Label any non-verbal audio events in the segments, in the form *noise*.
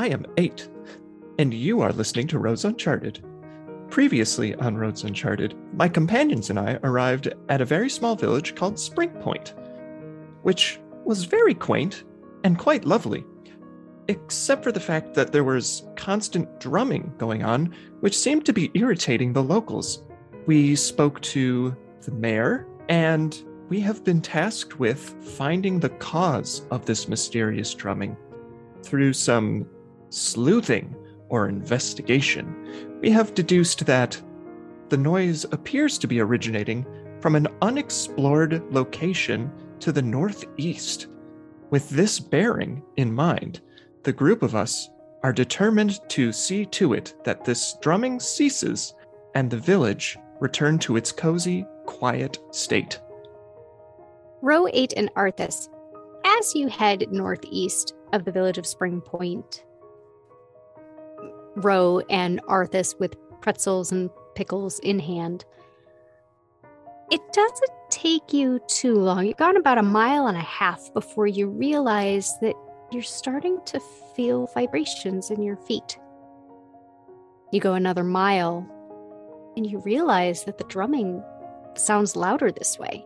I am 8, and you are listening to Roads Uncharted. Previously on Roads Uncharted, my companions and I arrived at a very small village called Spring Point, which was very quaint and quite lovely, except for the fact that there was constant drumming going on, which seemed to be irritating the locals. We spoke to the mayor, and we have been tasked with finding the cause of this mysterious drumming. Through some sleuthing or investigation, we have deduced that the noise appears to be originating from an unexplored location to the northeast. With this bearing in mind, the group of us are determined to see to it that this drumming ceases and the village return to its cozy, quiet state. Ro 8 and Arthas, as you head northeast of the village of Spring Point, Ro and Arthas with pretzels and pickles in hand, it doesn't take you too long. You've gone about a mile and a half before you realize that you're starting to feel vibrations in your feet. You go another mile and you realize that the drumming sounds louder this way.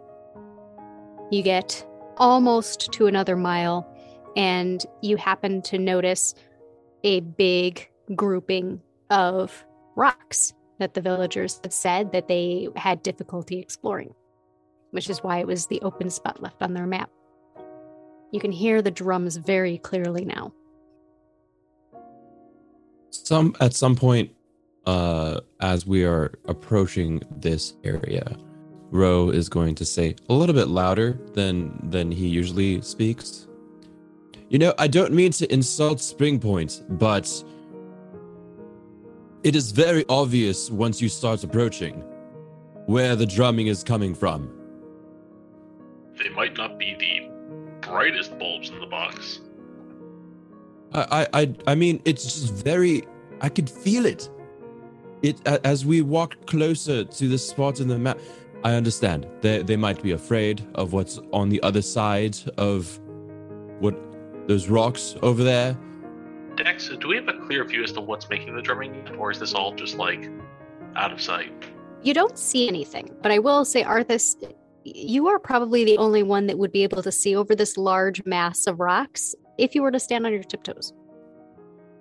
You get almost to another mile and you happen to notice a big grouping of rocks that the villagers had said that they had difficulty exploring, which is why it was the open spot left on their map. You can hear the drums very clearly now. Some at some point, uh, as we are approaching this area, Ro is going to say a little bit louder than than he usually speaks. You know, I don't mean to insult Spring Point, but it is very obvious once you start approaching where the drumming is coming from. They might not be the brightest bulbs in the box. I, I, I mean, it's just very. I could feel it. It as we walk closer to the spot in the map. I understand they they might be afraid of what's on the other side of what those rocks over there. Dex, do we have a clear view as to what's making the drumming, or is this all just like out of sight? You don't see anything, but I will say, Arthas, you are probably the only one that would be able to see over this large mass of rocks if you were to stand on your tiptoes.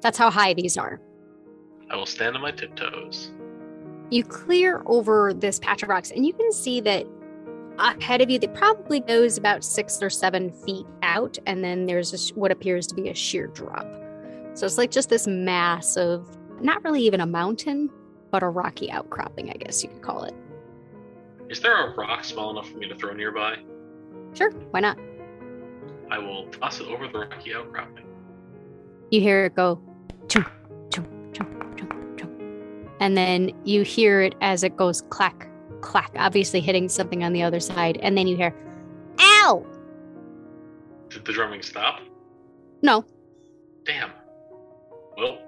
That's how high these are. I will stand on my tiptoes. You clear over this patch of rocks, and you can see that ahead of you, that probably goes about six or seven feet out, and then there's a, what appears to be a sheer drop. So it's like just this mass of not really even a mountain, but a rocky outcropping, I guess you could call it. Is there a rock small enough for me to throw nearby? Sure, why not? I will toss it over the rocky outcropping. You hear it go, chunk, chunk, chunk, chunk, chunk. And then you hear it as it goes clack, clack, obviously hitting something on the other side. And then you hear, ow! Did the drumming stop? No.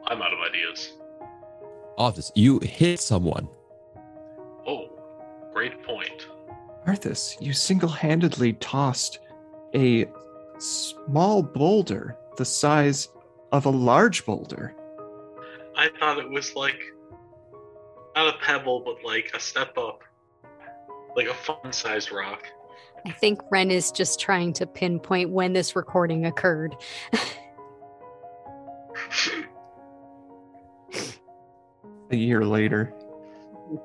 Damn. Well, I'm out of ideas. Office, you hit someone. Oh, great point. Arthas, you single handedly tossed a small boulder the size of a large boulder. I thought it was like not a pebble, but like a step up, like a fun sized rock. I think Ren is just trying to pinpoint when this recording occurred. *laughs* a year later. *laughs*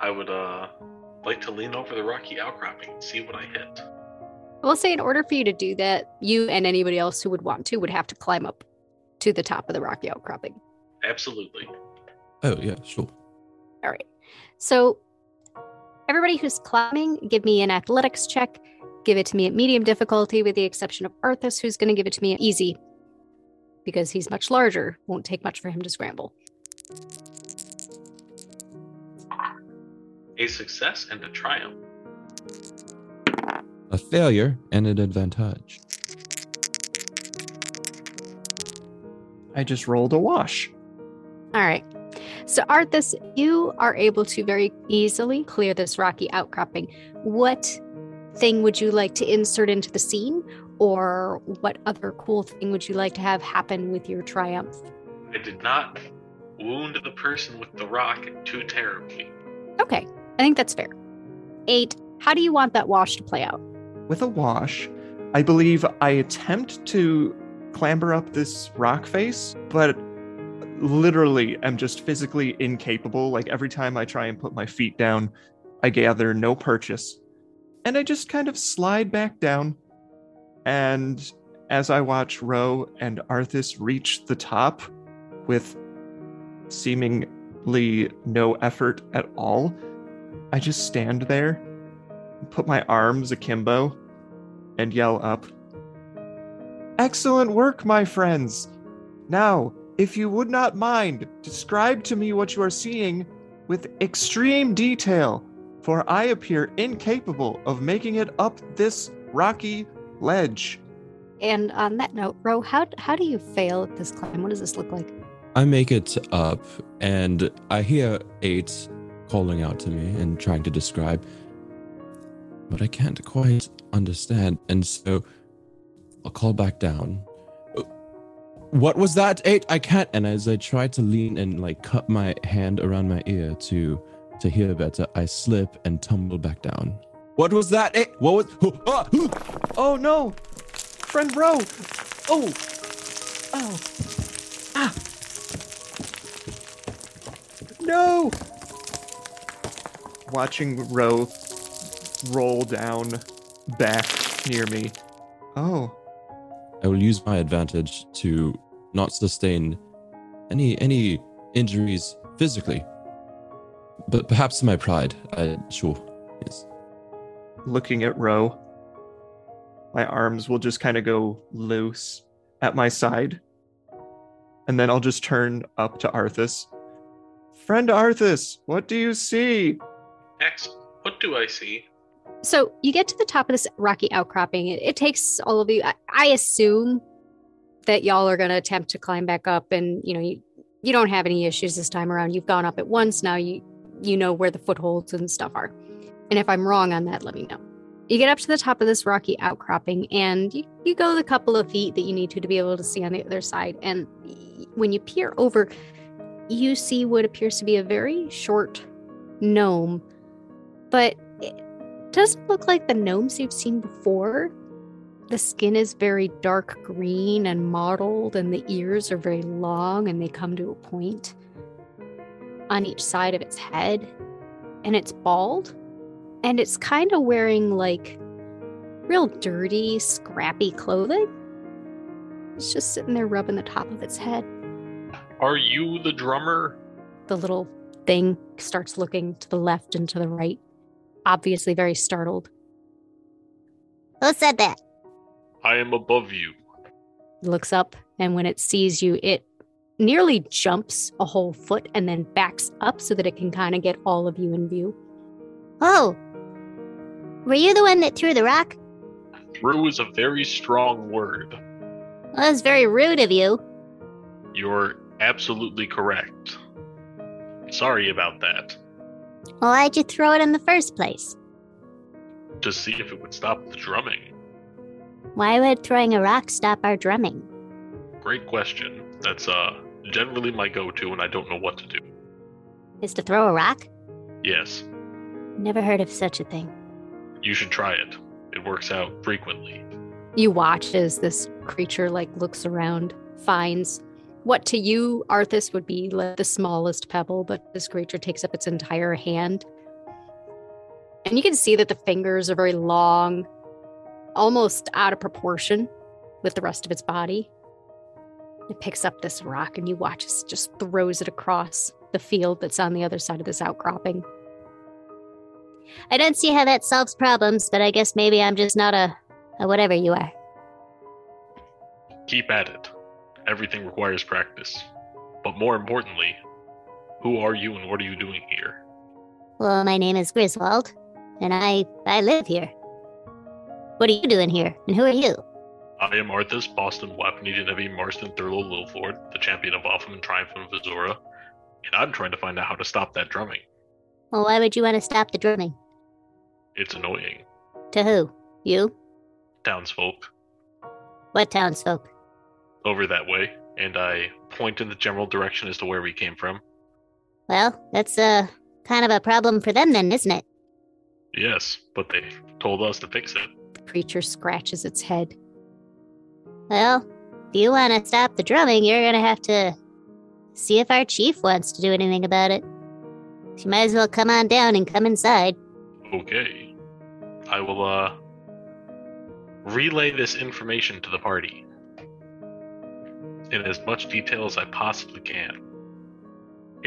I would uh like to lean over the rocky outcropping and see what I hit. I will say, in order for you to do that, you and anybody else who would want to would have to climb up to the top of the rocky outcropping. Absolutely. Oh yeah, sure. All right. So, everybody who's climbing, give me an athletics check. Give it to me at medium difficulty, with the exception of Arthas, who's going to give it to me at easy because he's much larger. Won't take much for him to scramble. A success and a triumph. A failure and an advantage. I just rolled a wash. All right. So, Arthas, you are able to very easily clear this rocky outcropping. What thing would you like to insert into the scene? Or what other cool thing would you like to have happen with your triumph? I did not wound the person with the rock too terribly. Okay, I think that's fair. Eight, how do you want that wash to play out? With a wash, I believe I attempt to clamber up this rock face, but literally am just physically incapable. Like every time I try and put my feet down, I gather no purchase. And I just kind of slide back down. And as I watch Ro and Arthas reach the top with seemingly no effort at all, I just stand there, put my arms akimbo, and yell up Excellent work, my friends! Now, if you would not mind, describe to me what you are seeing with extreme detail, for I appear incapable of making it up this rocky ledge. And on that note, Ro, how how do you fail at this climb? What does this look like? I make it up, and I hear eight calling out to me and trying to describe, but I can't quite understand. And so I'll call back down. What was that? Eight? I can't. And as I try to lean and like cut my hand around my ear to to hear better, I slip and tumble back down. What was that? Eight? What was? Oh, ooh. Oh no! Friend Ro! Oh! Oh! Ah! No! Watching Ro roll down back near me. Oh. I will use my advantage to not sustain any any injuries physically, but perhaps my pride. I sure yes. Looking at Ro, my arms will just kind of go loose at my side, and then I'll just turn up to Arthas. Friend Arthas, what do you see? X, what do I see? So you get to the top of this rocky outcropping. It, it takes all of you. I, I assume that y'all are going to attempt to climb back up, and you know you you don't have any issues this time around. You've gone up at once now. You you know where the footholds and stuff are. And if I'm wrong on that, let me know. You get up to the top of this rocky outcropping, and you, you go the couple of feet that you need to to be able to see on the other side. And when you peer over, you see what appears to be a very short gnome, but it doesn't look like the gnomes you've seen before. The skin is very dark green and mottled, and the ears are very long and they come to a point on each side of its head. And it's bald, and it's kind of wearing like real dirty, scrappy clothing. It's just sitting there rubbing the top of its head. Are you the drummer? The little thing starts looking to the left and to the right, obviously very startled. Who said that? I am above you. looks up, and when it sees you, it nearly jumps a whole foot and then backs up so that it can kind of get all of you in view. Oh. Were you the one that threw the rock? Threw is a very strong word. Well, that was very rude of you. You're absolutely correct. Sorry about that. Well, why'd you throw it in the first place? To see if it would stop the drumming. Why would throwing a rock stop our drumming? Great question. That's uh generally my go-to when I don't know what to do. Is to throw a rock? Yes, Never heard of such a thing. you should try it. It works out frequently. You watch as this creature like looks around, finds what to you, Arthas, would be like the smallest pebble, but this creature takes up its entire hand. And you can see that the fingers are very long, almost out of proportion with the rest of its body. It picks up this rock and you watch as it just throws it across the field that's on the other side of this outcropping. I don't see how that solves problems, but I guess maybe I'm just not a, a whatever you are. Keep at it. Everything requires practice. But more importantly, who are you and what are you doing here? Well, my name is Griswold, and I I live here. What are you doing here, and who are you? I am Arthas, Boston, Wapney, Nevi, Marston, Thurlow, Lilford, the champion of Offham and Triumphant of Azura, and I'm trying to find out how to stop that drumming. Well, why would you want to stop the drumming? It's annoying. To who? You? Townsfolk What townsfolk? over that way, and I point in the general direction as to where we came from. Well, that's uh kind of a problem for them then, isn't it? Yes, but they told us to fix it. The creature scratches its head. Well, if you want to stop the drumming, you're gonna have to see if our chief wants to do anything about it. You might as well come on down and come inside. Okay. I will, uh, relay this information to the party in as much detail as I possibly can.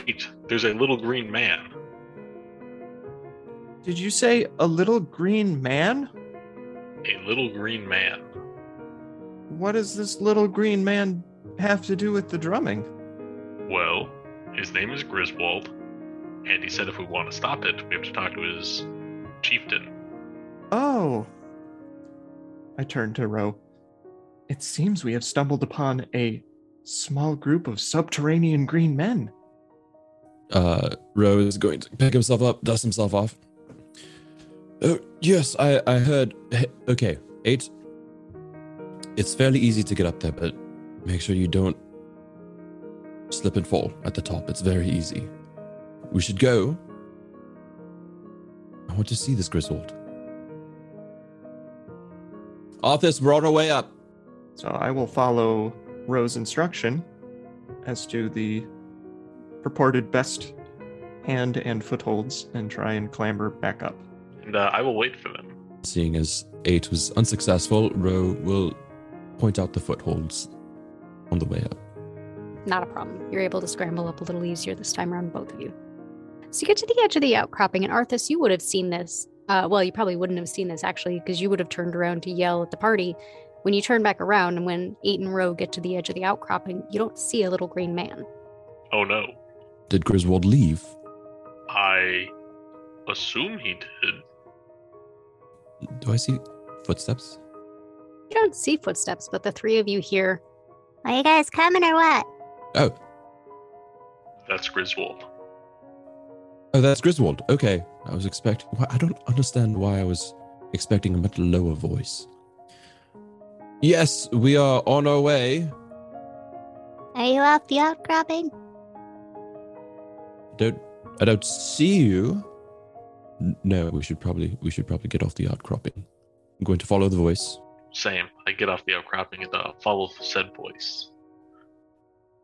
Eight, there's a little green man. Did you say a little green man? A little green man. What does this little green man have to do with the drumming? Well, his name is Griswold, and he said if we want to stop it, we have to talk to his chieftain. Oh. I turned to Ro. It seems we have stumbled upon a small group of subterranean green men. Uh, Ro is going to pick himself up, dust himself off. Oh, yes, I, I heard. Okay, eight. It's fairly easy to get up there, but make sure you don't slip and fall at the top. It's very easy. We should go. I want to see this Griswold. Arthas, we're on our way up. So I will follow Ro's instruction as to the purported best hand and footholds and try and clamber back up. And uh, I will wait for them. Seeing as eight was unsuccessful, Ro will point out the footholds on the way up. Not a problem. You're able to scramble up a little easier this time around, both of you. So you get to the edge of the outcropping, and Arthas, you would have seen this. Uh, well, you probably wouldn't have seen this actually, because you would have turned around to yell at the party. When you turn back around, and when Eight and Ro get to the edge of the outcropping, you don't see a little green man. Oh no. Did Griswold leave? I assume he did. Do I see footsteps? You don't see footsteps, but the three of you hear, Are you guys coming or what? Oh, That's Griswold. oh, that's Griswold. Okay, I was expecting. I don't understand why I was expecting a much lower voice. Yes, we are on our way. Are you off the outcropping? Don't I don't see you. No, we should probably we should probably get off the outcropping. I'm going to follow the voice. Same. I get off the outcropping and uh, follow said voice.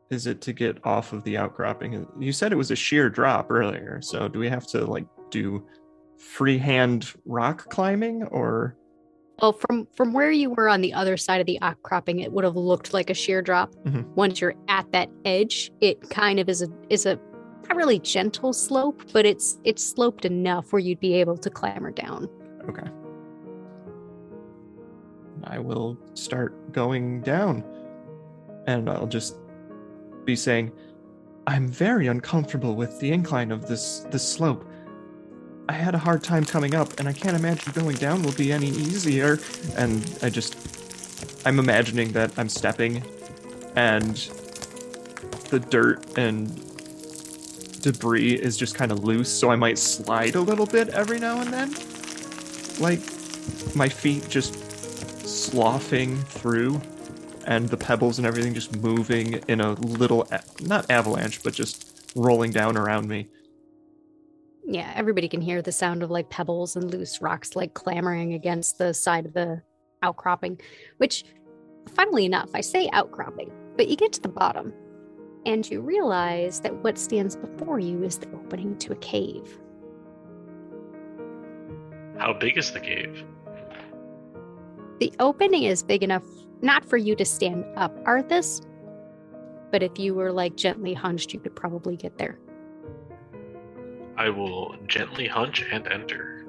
Is it to get off of the outcropping? You said it was a sheer drop earlier, so do we have to like do freehand rock climbing or well, from from where you were on the other side of the outcropping, it would have looked like a sheer drop. Mhm. Once you're at that edge, it kind of is a is a not really gentle slope, but it's it's sloped enough where you'd be able to clamber down. Okay. I will start going down. And I'll just be saying, I'm very uncomfortable with the incline of this this slope. I had a hard time coming up, and I can't imagine going down will be any easier. And I just I'm imagining that I'm stepping and the dirt and debris is just kind of loose, so I might slide a little bit every now and then like my feet just sloughing through and the pebbles and everything just moving in a little not avalanche but just rolling down around me Yeah, everybody can hear the sound of like pebbles and loose rocks like clamoring against the side of the outcropping, which, funnily enough, I say outcropping, but you get to the bottom and you realize that what stands before you is the opening to a cave. How big is the cave? The opening is big enough not for you to stand up, Arthas, but if you were like gently hunched, you could probably get there. I will gently hunch and enter.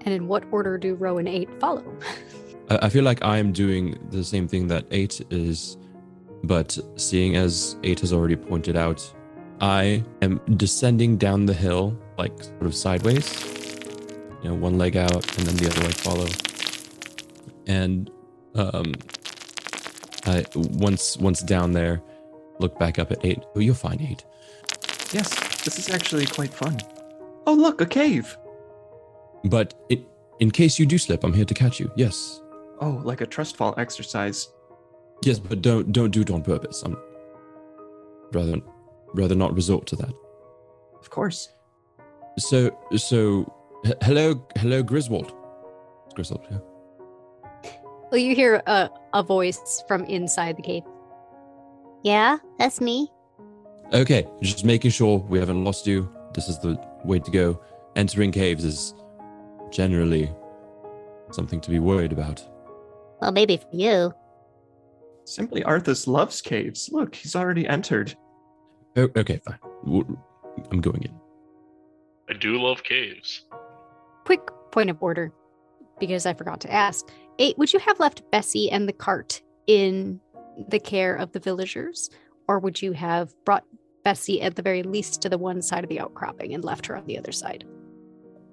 And in what order do Ro and Eight follow? I, I feel like I'm doing the same thing that eight is, but seeing as eight has already pointed out, I am descending down the hill like sort of sideways. You know, one leg out and then the other leg follow. And um, I once once down there, look back up at eight. Oh, you'll find eight. yes this is actually quite fun oh look a cave But it in case you do slip, I'm here to catch you. Yes. Oh, like a trust fall exercise. Yes, but don't don't do it on purpose. I'm rather rather not resort to that. Of course. So so h- hello hello Griswold. It's Griswold, yeah. Well, you hear a, a voice from inside the cave. Yeah, that's me. Okay, just making sure we haven't lost you. This is the way to go. Entering caves is generally something to be worried about. Well, maybe for you. Simply Arthas loves caves. Look, he's already entered. Oh, okay, fine. I'm going in. I do love caves. Quick point of order, because I forgot to ask. Eight, would you have left Bessie and the cart in the care of the villagers, or would you have brought Bessie at the very least to the one side of the outcropping and left her on the other side?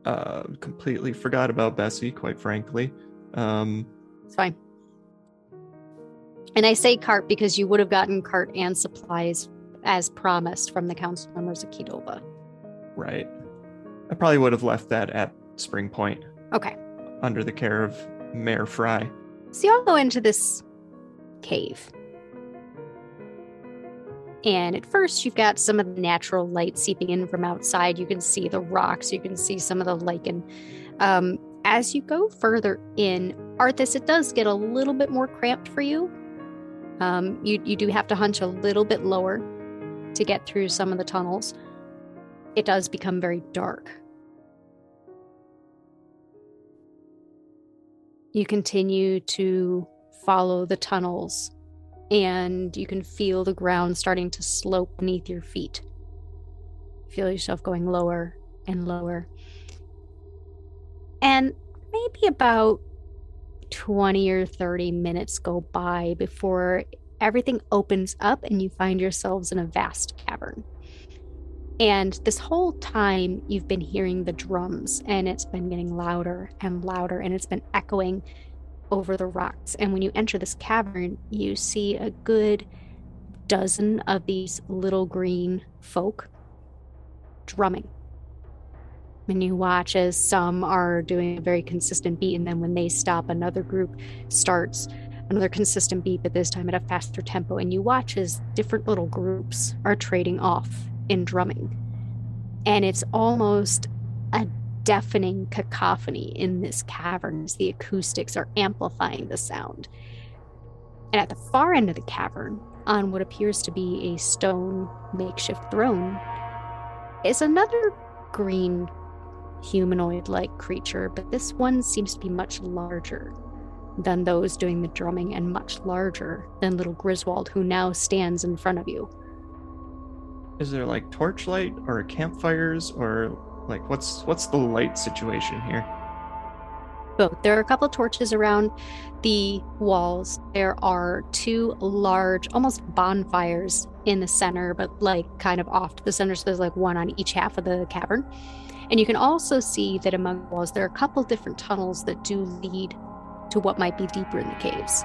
Uh, completely forgot about Bessie, quite frankly. Um, It's fine. And I say cart because you would have gotten cart and supplies as promised from the council members of Kedova. right. I probably would have left that at Spring Point Okay. under the care of Mayor Fry. So y'all go into this cave. And at first, you've got some of the natural light seeping in from outside. You can see the rocks, you can see some of the lichen. Um, as you go further in, Arthas, it does get a little bit more cramped for you. Um, you, you do have to hunch a little bit lower to get through some of the tunnels. It does become very dark. You continue to follow the tunnels, and you can feel the ground starting to slope beneath your feet. Feel yourself going lower and lower. And maybe about 20 or 30 minutes go by before everything opens up and you find yourselves in a vast cavern. And this whole time, you've been hearing the drums, and it's been getting louder and louder, and it's been echoing over the rocks. And when you enter this cavern, you see a good dozen of these little green folk drumming. And you watch as some are doing a very consistent beat, and then when they stop, another group starts another consistent beat, but this time at a faster tempo. And you watch as different little groups are trading off in drumming. And it's almost a deafening cacophony in this cavern as the acoustics are amplifying the sound. And at the far end of the cavern, on what appears to be a stone makeshift throne, is another green humanoid like creature, but this one seems to be much larger than those doing the drumming and much larger than little Griswold, who now stands in front of you. Is there like torchlight or campfires or like what's what's the light situation here? both. There are a couple torches around the walls. There are two large, almost bonfires in the center, but like kind of off to the center. So there's like one on each half of the cavern. And you can also see that among the walls, there are a couple different tunnels that do lead to what might be deeper in the caves.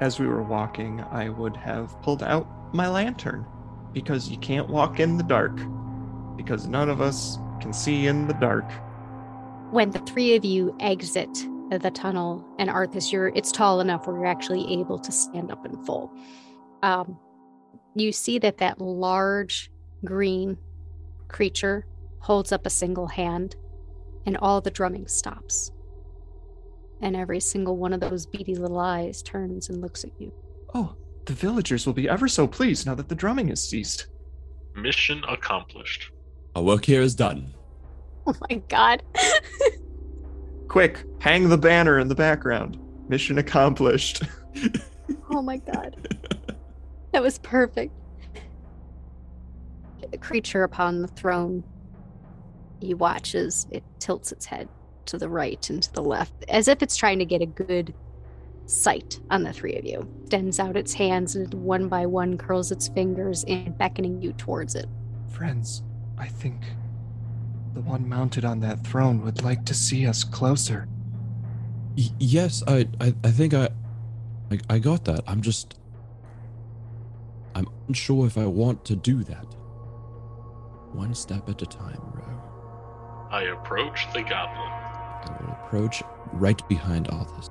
As we were walking, I would have pulled out my lantern because you can't walk in the dark because none of us can see in the dark. When the three of you exit the tunnel, and Arthas, you're it's tall enough where you're actually able to stand up in full. Um, you see that that large green creature holds up a single hand, and all the drumming stops. And every single one of those beady little eyes turns and looks at you. Oh, the villagers will be ever so pleased now that the drumming has ceased. Mission accomplished. Our work here is done. Oh my god. *laughs* Quick, hang the banner in the background. Mission accomplished. *laughs* oh my god. That was perfect. The creature upon the throne, you watch as it tilts its head to the right and to the left, as if it's trying to get a good sight on the three of you. Extends out its hands and one by one curls its fingers in, beckoning you towards it. Friends, I think the one mounted on that throne would like to see us closer. Y- yes, I, I, I think I, I, I got that. I'm just, I'm unsure if I want to do that. One step at a time, Ro. I approach the goblin. I will approach right behind Arthas.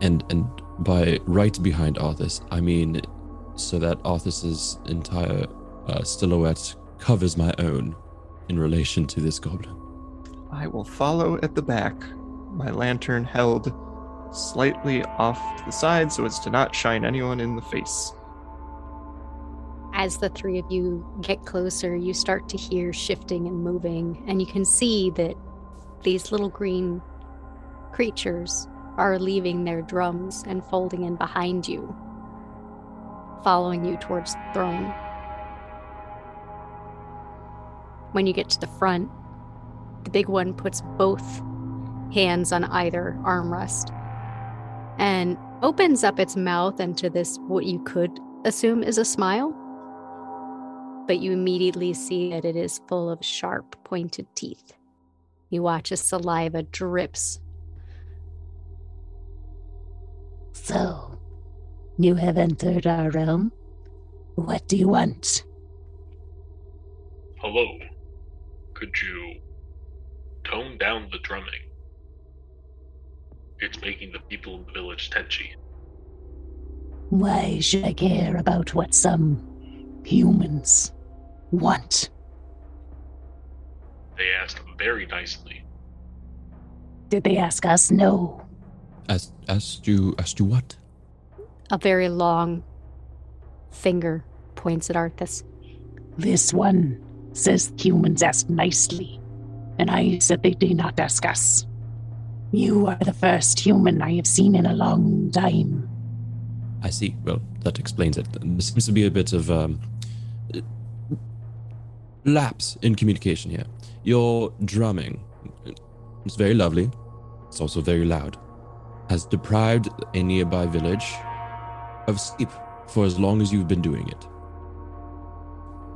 And and by right behind Arthas, I mean so that Arthas's entire uh, silhouette covers my own in relation to this goblin. I will follow at the back, my lantern held slightly off to the side so as to not shine anyone in the face. As the three of you get closer, you start to hear shifting and moving, and you can see that these little green creatures are leaving their drums and folding in behind you, following you towards the throne. When you get to the front, the big one puts both hands on either armrest and opens up its mouth into this, what you could assume is a smile. But you immediately see that it is full of sharp, pointed teeth. You watch as saliva drips. So, you have entered our realm. What do you want? Hello. Could you tone down the drumming? It's making the people in the village tetchy. Why should I care about what some humans want? They asked very nicely. Did they ask us? No. As as to as to what? A very long finger points at Arthas. This one says humans ask nicely, and I said they did not ask us. You are the first human I have seen in a long time. I see. Well, that explains it. There seems to be a bit of um, lapse in communication here. Your drumming, it's very lovely. It's also very loud. Has deprived a nearby village of sleep for as long as you've been doing it.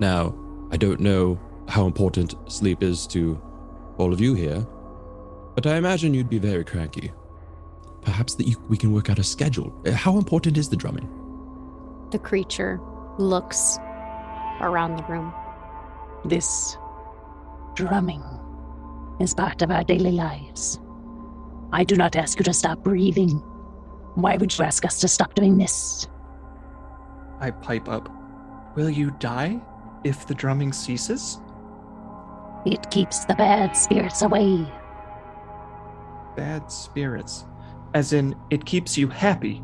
Now, I don't know how important sleep is to all of you here, but I imagine you'd be very cranky. Perhaps that you, we can work out a schedule. Uh, How important is the drumming? The creature looks around the room. This drumming is part of our daily lives. I do not ask you to stop breathing. Why would you ask us to stop doing this? I pipe up. Will you die if the drumming ceases? It keeps the bad spirits away. Bad spirits. As in, it keeps you happy.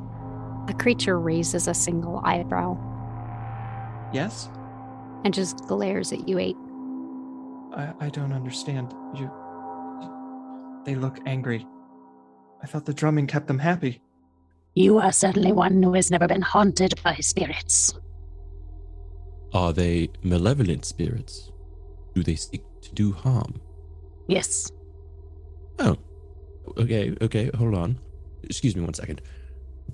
The creature raises a single eyebrow Yes? and just glares at you eight. I, I don't understand. You. They look angry. I thought the drumming kept them happy. You are certainly one who has never been haunted by spirits. Are they malevolent spirits? Do they seek to do harm? Yes, Oh. Okay, okay, hold on. Excuse me one second.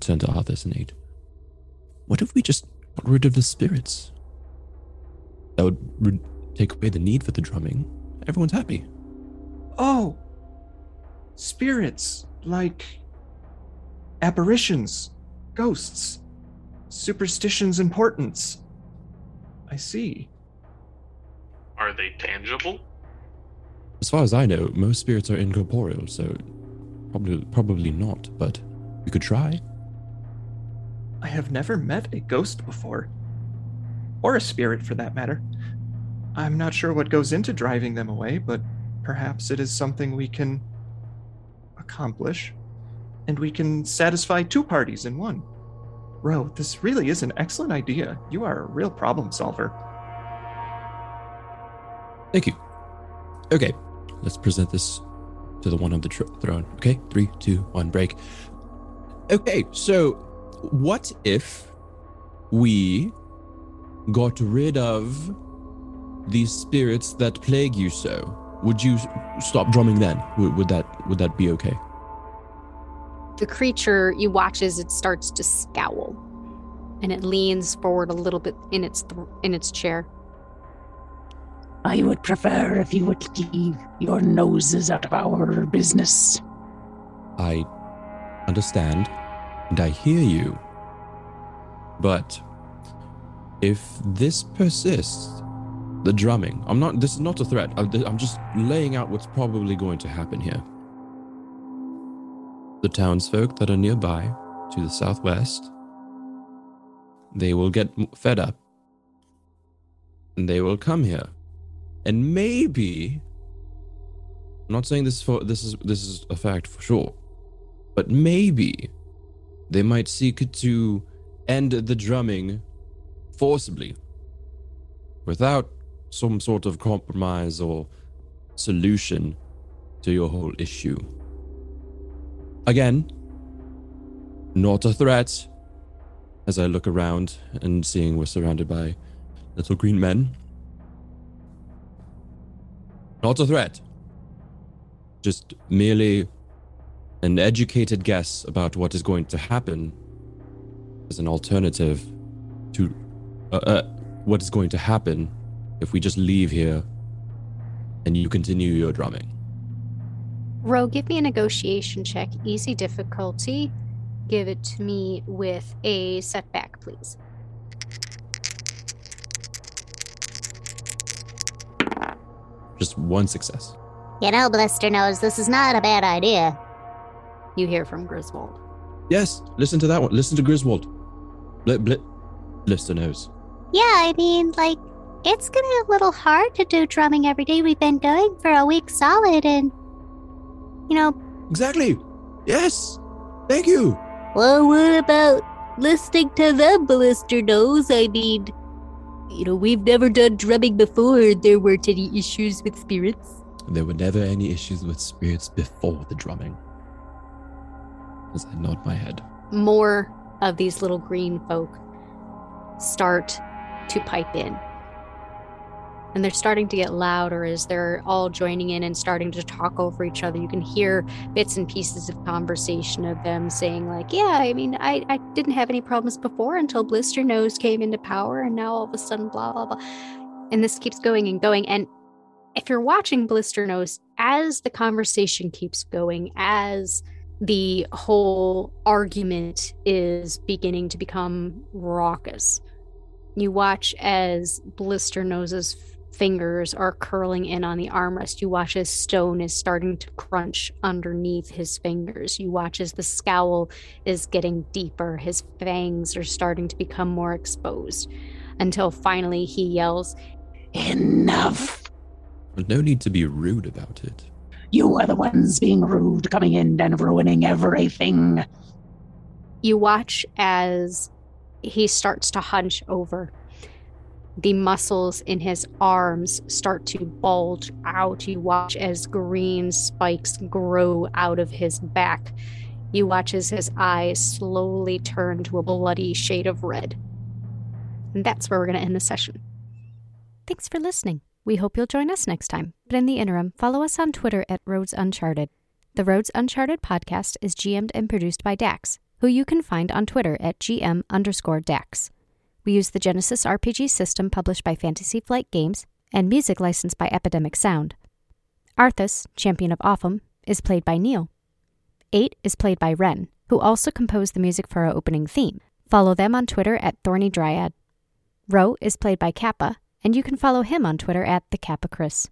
Turn to Arthas and Nate. What if we just got rid of the spirits? That would re- take away the need for the drumming. Everyone's happy. Oh! Spirits, like apparitions, ghosts, superstitions, importance. I see. Are they tangible? As far as I know, most spirits are incorporeal, so probably probably not, but we could try. I have never met a ghost before. Or a spirit, for that matter. I'm not sure what goes into driving them away, but perhaps it is something we can accomplish. And we can satisfy two parties in one. Ro, this really is an excellent idea. You are a real problem solver. Thank you. Okay, let's present this to the one on the tr- throne. Okay, three, two, one, break. Okay, so what if we got rid of these spirits that plague you so? Would you stop drumming then? Would, would that would that be okay? The creature you watch as it starts to scowl, and it leans forward a little bit in its th- in its chair. I would prefer if you would keep your noses out of our business. I understand and I hear you. But if this persists, the drumming, I'm not, this is not a threat. I'm just laying out what's probably going to happen here. the townsfolk that are nearby to the southwest. They will get fed up and they will come here. And maybe I'm not saying this for this is this is a fact for sure. But maybe they might seek to end the drumming forcibly without some sort of compromise or solution to your whole issue. Again, not a threat. As I look around and seeing we're surrounded by little green men. Not a threat. Just merely an educated guess about what is going to happen as an alternative to uh, uh, what is going to happen if we just leave here and you continue your drumming. Ro, give me a negotiation check, easy difficulty. Give it to me with a setback, please. Just one success. You know, Blister Nose this is not a bad idea. You hear from Griswold. Yes, listen to that one. Listen to Griswold. Blit, blit. Blister Nose. Yeah, I mean, like, it's gonna be a little hard to do drumming every day. We've been going for a week solid, and, you know, Exactly. Yes. Thank you. well, what about listening to them, Blister Nose? I mean, you know, we've never done drumming before. There weren't any issues with spirits. There were never any issues with spirits before the drumming. As I nod my head. More of these little green folk start to pipe in. And they're starting to get louder as they're all joining in and starting to talk over each other. You can hear bits and pieces of conversation of them saying, like, yeah, I mean, I, I didn't have any problems before until Blister Nose came into power, and now all of a sudden, blah, blah, blah. And this keeps going and going. And if you're watching Blister Nose, as the conversation keeps going, as the whole argument is beginning to become raucous. You watch as Blister Nose's fingers are curling in on the armrest. You watch as stone is starting to crunch underneath his fingers. You watch as the scowl is getting deeper. His fangs are starting to become more exposed until finally he yells, Enough. No need to be rude about it. You are the ones being rude, coming in and ruining everything. you watch as he starts to hunch over. The muscles in his arms start to bulge out. You watch as green spikes grow out of his back. You watch as his eyes slowly turn to a bloody shade of red. And that's where we're going to end the session. Thanks for listening. We hope you'll join us next time. But in the interim, follow us on Twitter at Roads Uncharted. The Roads Uncharted podcast is GM'd and produced by Dax, who you can find on Twitter at GM underscore Dax. We use the Genesys RPG system published by Fantasy Flight Games and music licensed by Epidemic Sound. Arthas, Champion of Offham, is played by Neil. 8 is played by Ren, who also composed the music for our opening theme. Follow them on Twitter at Thorny Dryad. Ro is played by Kappa, and you can follow him on Twitter at the Kappa Chris.